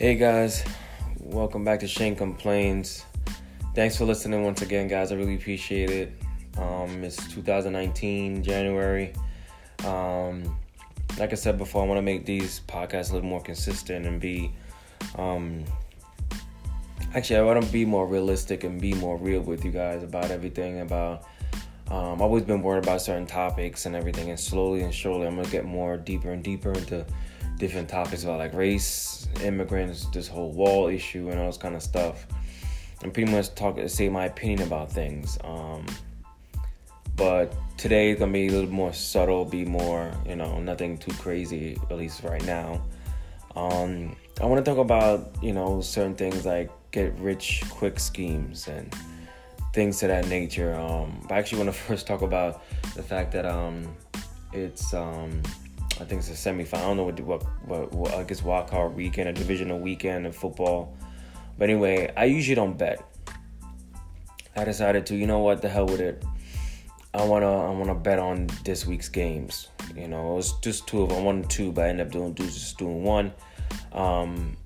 Hey guys, welcome back to Shane Complains. Thanks for listening once again, guys. I really appreciate it. Um, it's 2019 January. Um, like I said before, I want to make these podcasts a little more consistent and be. Um, actually, I want to be more realistic and be more real with you guys about everything. About um, I've always been worried about certain topics and everything, and slowly and surely, I'm gonna get more deeper and deeper into different topics about like race, immigrants, this whole wall issue, and all this kind of stuff. And pretty much talk, say my opinion about things. Um, but today is gonna be a little more subtle, be more, you know, nothing too crazy, at least right now. Um, I want to talk about, you know, certain things like get rich quick schemes and things to that nature. Um, I actually want to first talk about the fact that um, it's um, I think it's a semifinal. I don't know what, what, what, what I guess wild card weekend, a divisional weekend in football. But anyway, I usually don't bet. I decided to, you know what, the hell with it. I wanna I wanna bet on this week's games. You know, it was just two of them, one and two, but I ended up doing just doing one. Um,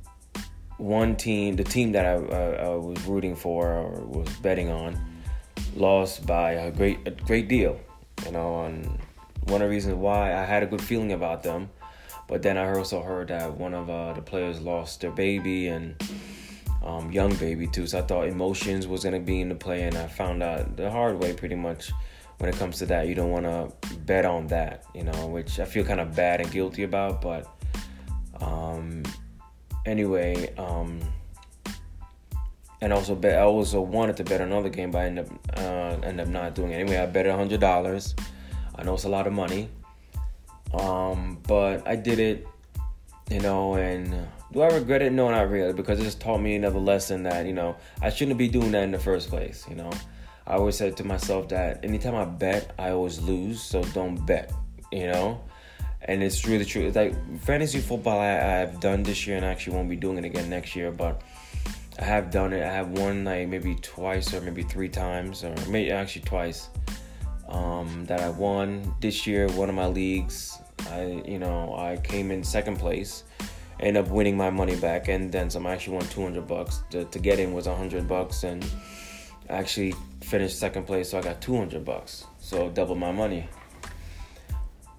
one team, the team that I, I, I was rooting for or was betting on, lost by a great a great deal. You know, on one of the reasons why I had a good feeling about them. But then I also heard that one of uh, the players lost their baby and um, young baby too. So I thought emotions was gonna be in the play, and I found out the hard way pretty much when it comes to that. You don't want to bet on that, you know, which I feel kind of bad and guilty about. But um, anyway, um, and also bet. I also wanted to bet another game, but I ended up uh, up not doing it. Anyway, I bet hundred dollars I know it's a lot of money. Um, but I did it, you know, and do I regret it? No, not really, because it just taught me another lesson that, you know, I shouldn't be doing that in the first place, you know. I always said to myself that anytime I bet, I always lose, so don't bet, you know. And it's really true. It's like fantasy football I, have done this year and I actually won't be doing it again next year, but I have done it. I have won like maybe twice or maybe three times or maybe actually twice um, that I won this year. One of my leagues, I you know I came in second place, ended up winning my money back, and then some. I actually won 200 bucks. To, to get in was 100 bucks, and I actually finished second place, so I got 200 bucks. So double my money.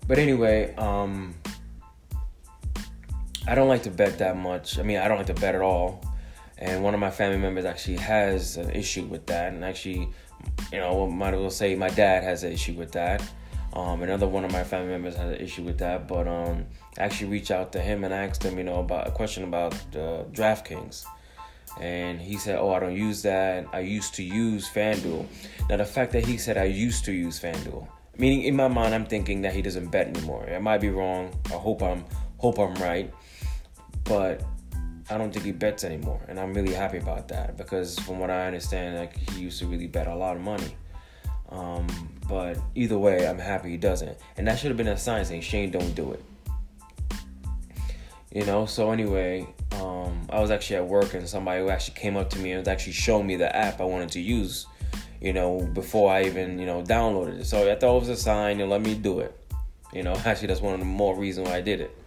But anyway, um, I don't like to bet that much. I mean, I don't like to bet at all. And one of my family members actually has an issue with that, and actually you know, might as well say my dad has an issue with that. Um, another one of my family members has an issue with that, but um, I actually reached out to him and asked him, you know, about a question about uh, DraftKings. And he said, Oh, I don't use that. I used to use FanDuel. Now, the fact that he said I used to use FanDuel, meaning in my mind, I'm thinking that he doesn't bet anymore. I might be wrong. I hope I'm hope I'm right. But I don't think he bets anymore, and I'm really happy about that because from what I understand, like he used to really bet a lot of money. Um, but either way, I'm happy he doesn't, and that should have been a sign saying Shane, don't do it. You know. So anyway, um, I was actually at work, and somebody actually came up to me and was actually showing me the app I wanted to use. You know, before I even you know downloaded it. So I thought it was a sign, and let me do it. You know, actually that's one of the more reasons why I did it.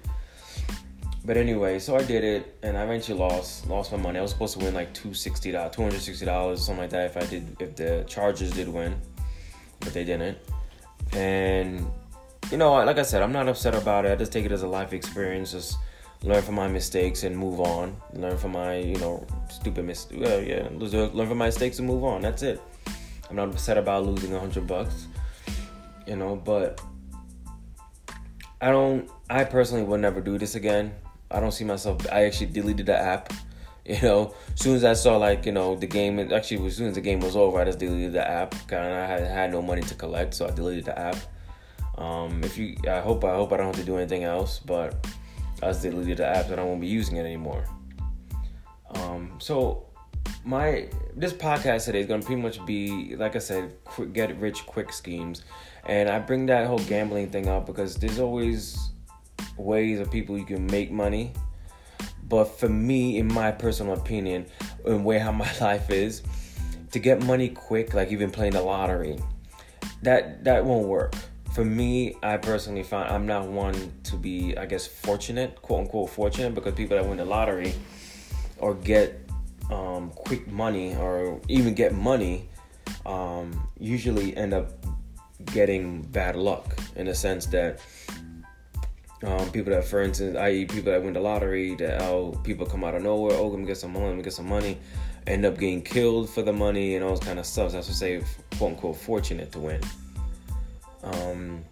But anyway, so I did it, and I eventually lost lost my money. I was supposed to win like two sixty dollars, two hundred sixty dollars, something like that. If I did, if the Chargers did win, but they didn't. And you know, like I said, I'm not upset about it. I just take it as a life experience. Just learn from my mistakes and move on. Learn from my, you know, stupid mistakes. Yeah, learn from my mistakes and move on. That's it. I'm not upset about losing a hundred bucks. You know, but I don't. I personally will never do this again. I don't see myself. I actually deleted the app. You know, as soon as I saw like you know the game, actually as soon as the game was over, I just deleted the app. Kind of I had, had no money to collect, so I deleted the app. Um, if you, I hope I hope I don't have to do anything else, but I just deleted the app and I won't be using it anymore. Um, so my this podcast today is gonna pretty much be like I said, quick, get rich quick schemes, and I bring that whole gambling thing up because there's always ways of people you can make money. But for me, in my personal opinion, and where how my life is, to get money quick, like even playing the lottery, that that won't work. For me, I personally find I'm not one to be, I guess, fortunate, quote unquote, fortunate, because people that win the lottery, or get um, quick money or even get money um, usually end up getting bad luck in the sense that um, people that, for instance, i.e., people that win the lottery, that oh, people come out of nowhere, oh, let me get some money, let me get some money, end up getting killed for the money and all this kind of stuff. So that's to say, quote unquote, fortunate to win. Um,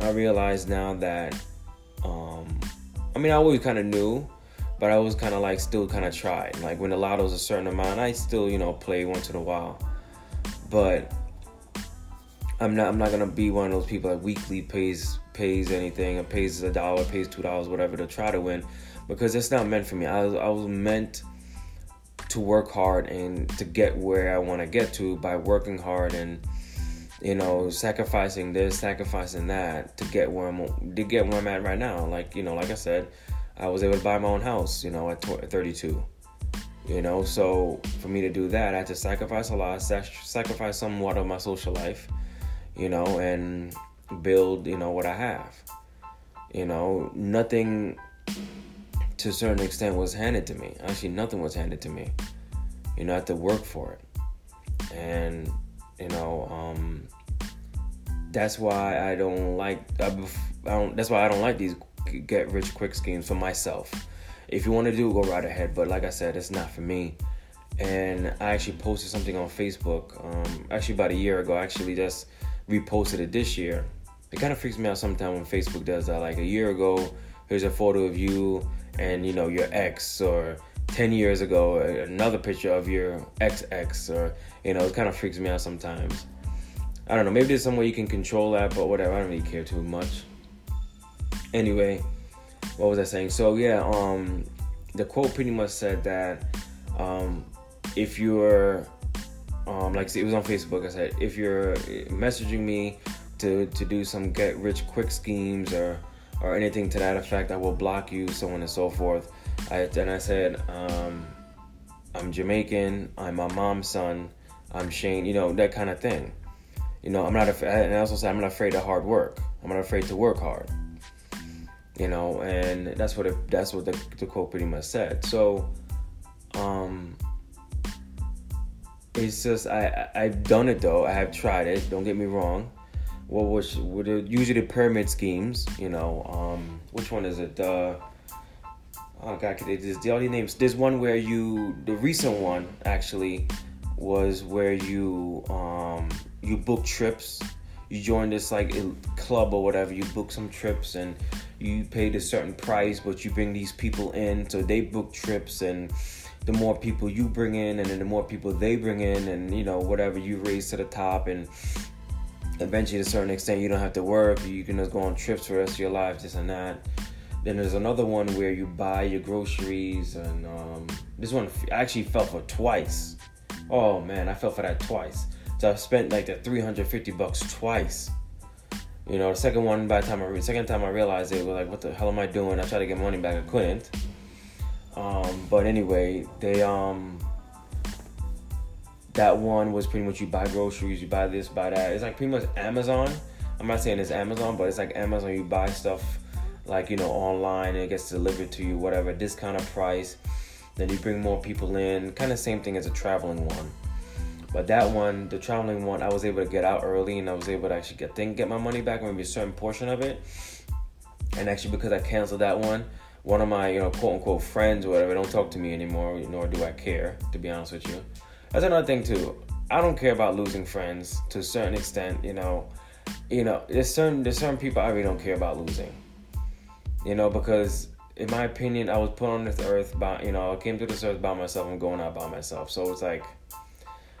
I realize now that, um, I mean, I always kind of knew, but I was kind of like still kind of tried. Like when the lotto lotto's a certain amount, I still, you know, play once in a while. But I'm not I'm not gonna be one of those people that weekly pays pays anything and pays a dollar, pays two dollars, whatever to try to win, because it's not meant for me. I was I was meant to work hard and to get where I want to get to by working hard and you know sacrificing this, sacrificing that to get where I'm to get where I'm at right now. Like you know, like I said, I was able to buy my own house. You know, at 32. You know, so for me to do that, I had to sacrifice a lot, sacrifice somewhat of my social life you know, and build, you know, what I have. You know, nothing to a certain extent was handed to me. Actually, nothing was handed to me. You know, I had to work for it. And, you know, um, that's why I don't like, I, I don't, that's why I don't like these get rich quick schemes for myself. If you want to do go right ahead. But like I said, it's not for me. And I actually posted something on Facebook, um, actually about a year ago. Actually, just reposted it this year. It kind of freaks me out sometimes when Facebook does that. Like a year ago, here's a photo of you and you know your ex, or 10 years ago, another picture of your ex ex, or you know, it kind of freaks me out sometimes. I don't know. Maybe there's some way you can control that, but whatever. I don't really care too much. Anyway, what was I saying? So yeah, um, the quote pretty much said that um, if you're um, like it was on Facebook. I said, if you're messaging me to to do some get rich quick schemes or or anything to that effect, I will block you, so on and so forth. I and I said, um, I'm Jamaican. I'm my mom's son. I'm Shane. You know that kind of thing. You know, I'm not. Af- and I also said I'm not afraid of hard work. I'm not afraid to work hard. You know, and that's what it, that's what the, the quote pretty much said. So, um, it's just I I've done it though. I have tried it. Don't get me wrong. What was what are usually the pyramid schemes? You know, um, which one is it? Uh, oh God, there's the only names. There's one where you the recent one actually was where you um you book trips. You join this like club or whatever. You book some trips and you paid a certain price, but you bring these people in, so they book trips and the more people you bring in and then the more people they bring in and you know whatever you raise to the top and eventually to a certain extent you don't have to work you can just go on trips for the rest of your life this and that. Then there's another one where you buy your groceries and um, this one I actually fell for twice. Oh man i fell for that twice. So i spent like the 350 bucks twice. You know the second one by the time i re- second time i realized it was like what the hell am i doing? I tried to get money back i couldn't um, but anyway, they um that one was pretty much you buy groceries, you buy this, buy that. It's like pretty much Amazon. I'm not saying it's Amazon, but it's like Amazon. You buy stuff like you know online and it gets delivered to you, whatever discounted price. Then you bring more people in, kind of same thing as a traveling one. But that one, the traveling one, I was able to get out early and I was able to actually get think get my money back, maybe a certain portion of it. And actually, because I canceled that one, one of my, you know, quote unquote friends or whatever don't talk to me anymore, nor do I care, to be honest with you. That's another thing too. I don't care about losing friends to a certain extent, you know. You know, there's certain there's certain people I really don't care about losing. You know, because in my opinion, I was put on this earth by you know, I came to this earth by myself, I'm going out by myself. So it's like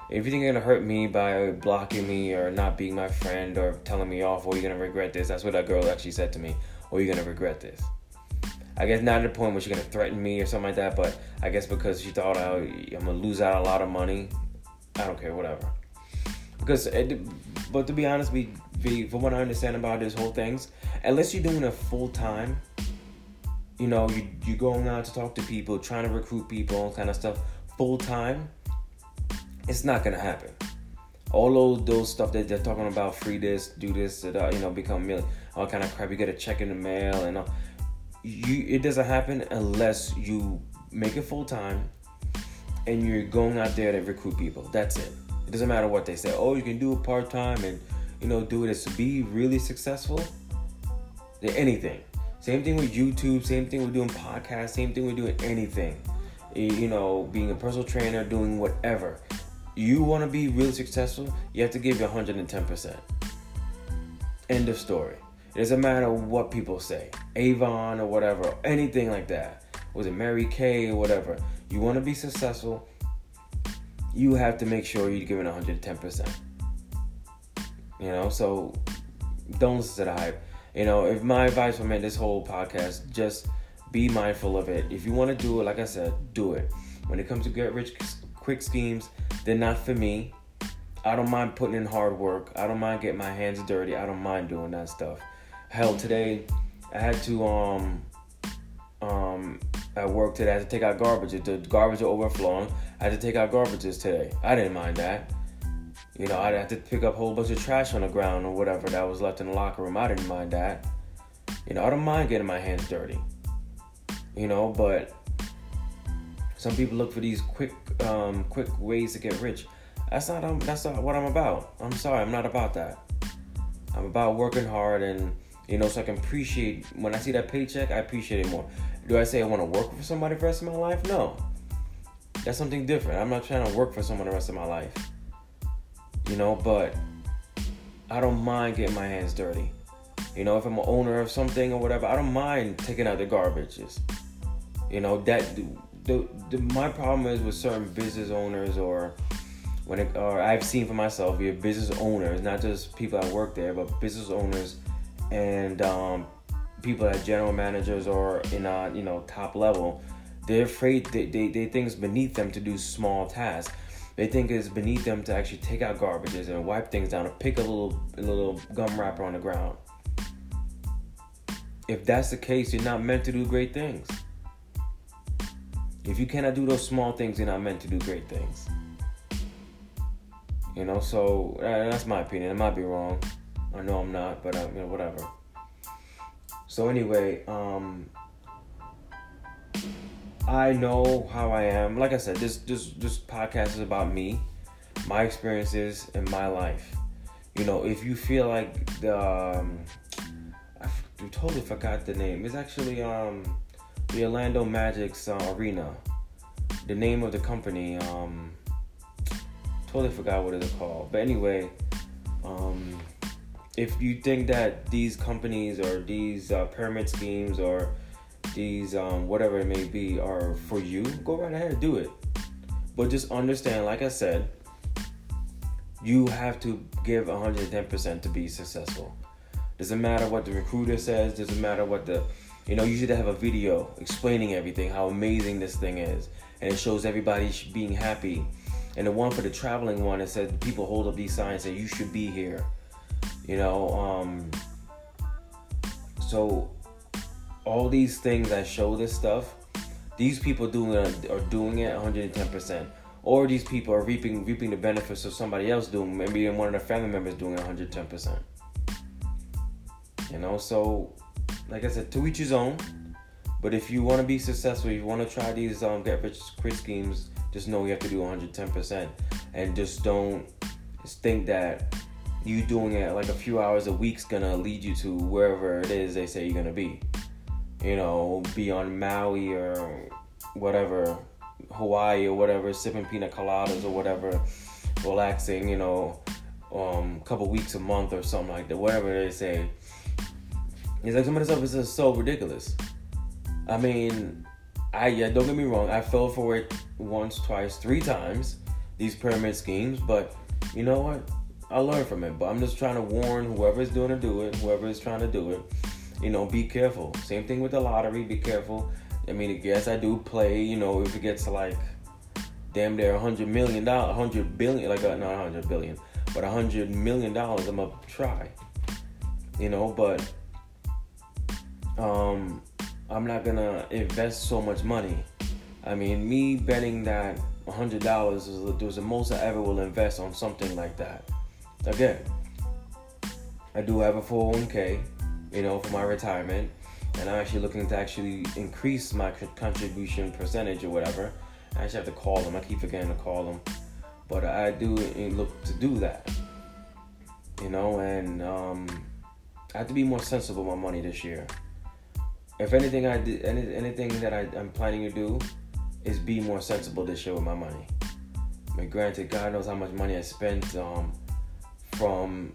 if you think you're gonna hurt me by blocking me or not being my friend or telling me off, or you're gonna regret this, that's what that girl actually said to me, or you're gonna regret this. I guess not at the point where she's gonna threaten me or something like that, but I guess because she thought oh, I, am gonna lose out a lot of money. I don't care, whatever. Because, it, but to be honest, we, be from what I understand about this whole things, unless you're doing it full time, you know, you you going out to talk to people, trying to recruit people, all kind of stuff, full time. It's not gonna happen. All those those stuff that they're talking about, free this, do this, you know, become million, all kind of crap. You get a check in the mail and all you it doesn't happen unless you make it full time, and you're going out there to recruit people. That's it. It doesn't matter what they say. Oh, you can do it part time and you know do it as to be really successful. Anything. Same thing with YouTube. Same thing with doing podcasts. Same thing with doing anything. You know, being a personal trainer, doing whatever. You want to be really successful. You have to give your 110 percent. End of story. It doesn't matter what people say, Avon or whatever, anything like that. Was it Mary Kay or whatever? You want to be successful, you have to make sure you're giving 110%. You know, so don't listen to the hype. You know, if my advice for from this whole podcast, just be mindful of it. If you want to do it, like I said, do it. When it comes to get rich quick schemes, they're not for me. I don't mind putting in hard work. I don't mind getting my hands dirty. I don't mind doing that stuff. Hell, today I had to um um at work today I had to take out garbage. The garbage are overflowing. I had to take out garbages today. I didn't mind that. You know, I had to pick up a whole bunch of trash on the ground or whatever that was left in the locker room. I didn't mind that. You know, I don't mind getting my hands dirty. You know, but some people look for these quick, um, quick ways to get rich. That's not um, that's not what I'm about. I'm sorry, I'm not about that. I'm about working hard and you know, so I can appreciate when I see that paycheck, I appreciate it more. Do I say I want to work for somebody for the rest of my life? No. That's something different. I'm not trying to work for someone the rest of my life. You know, but I don't mind getting my hands dirty. You know, if I'm an owner of something or whatever, I don't mind taking out the garbages. You know, that the, the my problem is with certain business owners or when it, or I've seen for myself, we have business owners, not just people that work there, but business owners and um, people that general managers or in a you know top level, they're afraid they, they, they think it's beneath them to do small tasks. They think it's beneath them to actually take out garbages and wipe things down and pick a little a little gum wrapper on the ground. If that's the case, you're not meant to do great things. If you cannot do those small things, you're not meant to do great things. You know, so uh, that's my opinion. I might be wrong. I know I'm not, but uh, you know, whatever. So anyway, um, I know how I am. Like I said, this this this podcast is about me, my experiences in my life. You know, if you feel like the um, I totally forgot the name. It's actually um the Orlando Magic's uh, arena. The name of the company um totally forgot what it's called. But anyway, um if you think that these companies or these uh, pyramid schemes or these um, whatever it may be are for you, go right ahead and do it. But just understand, like I said, you have to give 110% to be successful. Doesn't matter what the recruiter says, doesn't matter what the you know, you should have a video explaining everything, how amazing this thing is. And it shows everybody being happy. And the one for the traveling one, it says people hold up these signs that you should be here. You know, um, so all these things that show this stuff, these people doing it are doing it 110%. Or these people are reaping reaping the benefits of somebody else doing maybe one of their family members doing 110%. You know, so like I said, to each his own. But if you want to be successful, if you want to try these um, get rich quick schemes, just know you have to do 110%. And just don't think that you doing it like a few hours a week's gonna lead you to wherever it is they say you're gonna be. You know, be on Maui or whatever, Hawaii or whatever, sipping pina coladas or whatever, relaxing, you know, um, couple weeks a month or something like that, whatever they say. It's like some of this stuff is just so ridiculous. I mean, I yeah, don't get me wrong, I fell for it once, twice, three times, these pyramid schemes, but you know what? I learn from it. But I'm just trying to warn whoever is doing to do it, whoever is trying to do it, you know, be careful. Same thing with the lottery, be careful. I mean, yes, I do play, you know, if it gets like damn near a hundred million dollars, hundred billion, like uh, not a hundred billion, but a hundred million dollars, I'm gonna try. You know, but um, I'm not gonna invest so much money. I mean, me betting that a hundred dollars is the most I ever will invest on something like that. Again, I do have a 401k, you know, for my retirement. and I'm actually looking to actually increase my contribution percentage or whatever. I actually have to call them. I keep forgetting to call them, but I do look to do that. You know, and um, I have to be more sensible with my money this year. If anything, I did any, anything that I, I'm planning to do is be more sensible this year with my money. I mean, granted, God knows how much money I spent um, from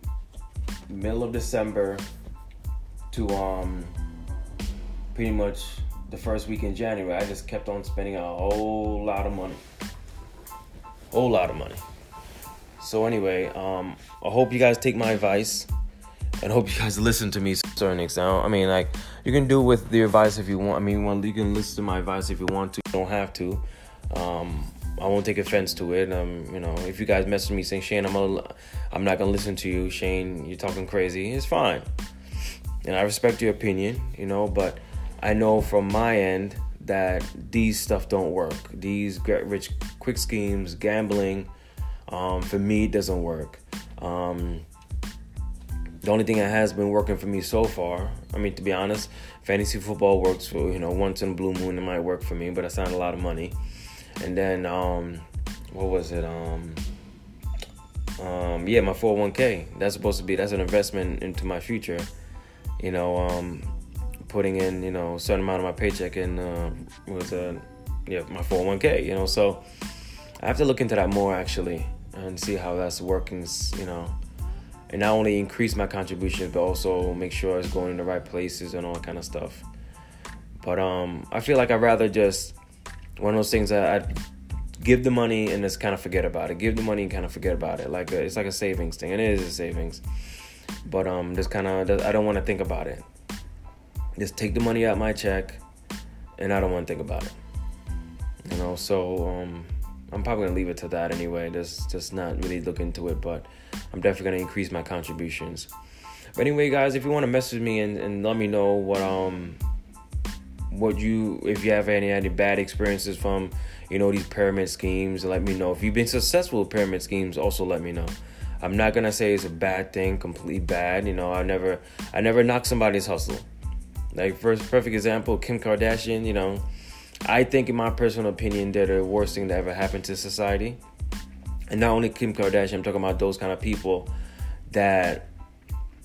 middle of December to um, pretty much the first week in January. I just kept on spending a whole lot of money, whole lot of money. So anyway, um, I hope you guys take my advice and hope you guys listen to me to certain. I mean, like you can do with the advice if you want. I mean, you can listen to my advice if you want to. You don't have to. Um, I won't take offense to it. Um, you know, if you guys message me saying Shane, I'm a, I'm not gonna listen to you, Shane. You're talking crazy. It's fine, and I respect your opinion. You know, but I know from my end that these stuff don't work. These get rich quick schemes, gambling, um, for me doesn't work. Um, the only thing that has been working for me so far, I mean, to be honest, fantasy football works for you know once in a blue moon. It might work for me, but I signed a lot of money. And then um, what was it? Um, um, yeah, my 401k. That's supposed to be that's an investment into my future. You know, um, putting in you know a certain amount of my paycheck in uh, was a yeah my 401k. You know, so I have to look into that more actually and see how that's working. You know, and not only increase my contributions but also make sure it's going in the right places and all that kind of stuff. But um, I feel like I'd rather just one of those things that I give the money and just kind of forget about it. Give the money and kind of forget about it. Like a, it's like a savings thing. And it is a savings, but um, just kind of I don't want to think about it. Just take the money out my check, and I don't want to think about it. You know, so um, I'm probably gonna leave it to that anyway. Just just not really look into it, but I'm definitely gonna increase my contributions. But anyway, guys, if you want to message me and, and let me know what um what you if you have any any bad experiences from you know these pyramid schemes let me know. If you've been successful with pyramid schemes also let me know. I'm not gonna say it's a bad thing completely bad you know i never i never knock somebody's hustle. Like first perfect example kim kardashian you know i think in my personal opinion they're the worst thing that ever happened to society. And not only kim kardashian i'm talking about those kind of people that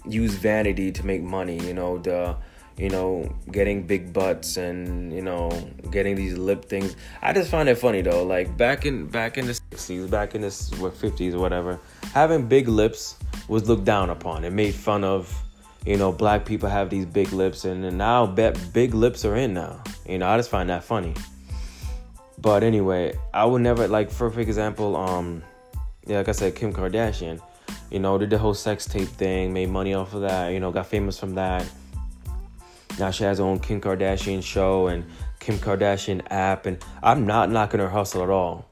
use vanity to make money you know the you know, getting big butts and you know, getting these lip things. I just find it funny though. Like back in back in the '60s, back in the what, '50s or whatever, having big lips was looked down upon. It made fun of. You know, black people have these big lips, and, and now bet big lips are in now. You know, I just find that funny. But anyway, I would never like for example, um, yeah, like I said, Kim Kardashian. You know, did the whole sex tape thing, made money off of that. You know, got famous from that now she has her own Kim Kardashian show and Kim Kardashian app, and I'm not knocking her hustle at all.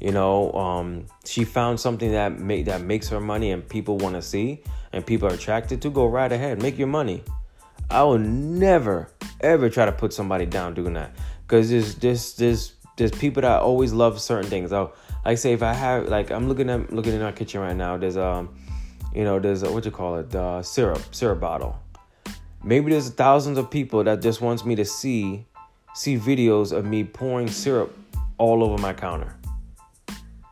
You know, um, she found something that make that makes her money and people want to see and people are attracted to. Go right ahead, make your money. I will never ever try to put somebody down doing that because there's there's there's there's people that always love certain things. I'll like say if I have like I'm looking at looking in our kitchen right now. There's um, you know, there's a, what you call it, the syrup syrup bottle Maybe there's thousands of people that just wants me to see see videos of me pouring syrup all over my counter.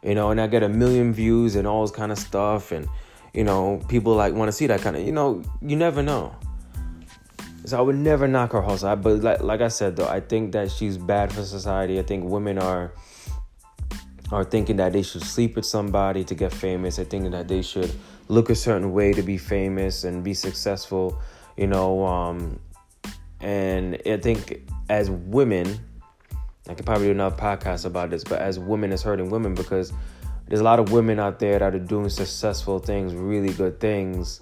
You know, and I get a million views and all this kind of stuff and you know, people like want to see that kind of, you know, you never know. So I would never knock her hustle. But like, like I said though, I think that she's bad for society. I think women are are thinking that they should sleep with somebody to get famous. I think that they should look a certain way to be famous and be successful you know um, and i think as women i could probably do another podcast about this but as women it's hurting women because there's a lot of women out there that are doing successful things really good things.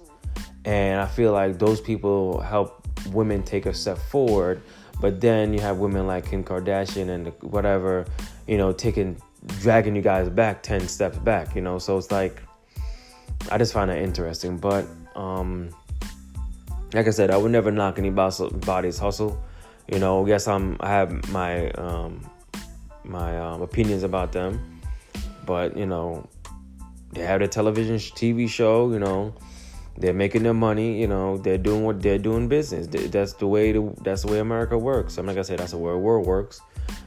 And i feel like those people help women take a step forward but then you have women like kim kardashian and whatever you know taking dragging you guys back 10 steps back you know? So it's like i just find that interesting but um like I said, I would never knock anybody's hustle. You know, yes, I'm I have my um, my um, opinions about them, but you know, they have a television TV show. You know, they're making their money. You know, they're doing what they're doing business. That's the way. The, that's the way America works. I'm not gonna say that's the way the world works,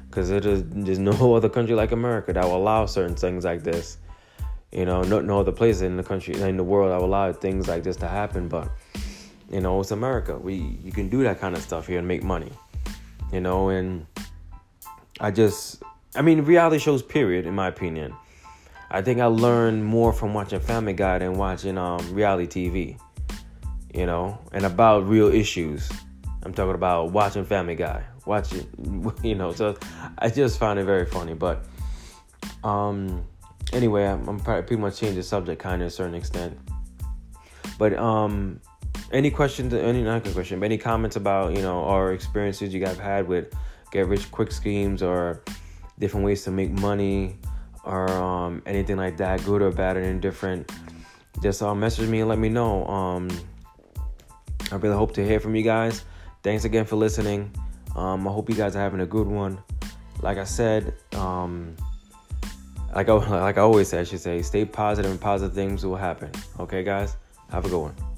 because there's no other country like America that will allow certain things like this. You know, no, no other place in the country in the world that will allow things like this to happen. But you know, it's America. We you can do that kind of stuff here and make money. You know, and I just, I mean, reality shows. Period. In my opinion I think I learned more from watching Family Guy than watching um, reality TV. You know, and about real issues. I'm talking about watching Family Guy, watching, you know. So I just found it very funny. But um, anyway, I'm, I'm pretty much changing the subject kind of to a certain extent. But um, any questions? Any not a question, but any comments about you know our experiences you guys had with get rich quick schemes or different ways to make money or um, anything like that, good or bad or indifferent, just uh, message me and let me know. Um, I really hope to hear from you guys. Thanks again for listening. Um, I hope you guys are having a good one. Like I said, um, like I, like I always say, I should say, stay positive and positive things will happen. Okay, guys, have a good one.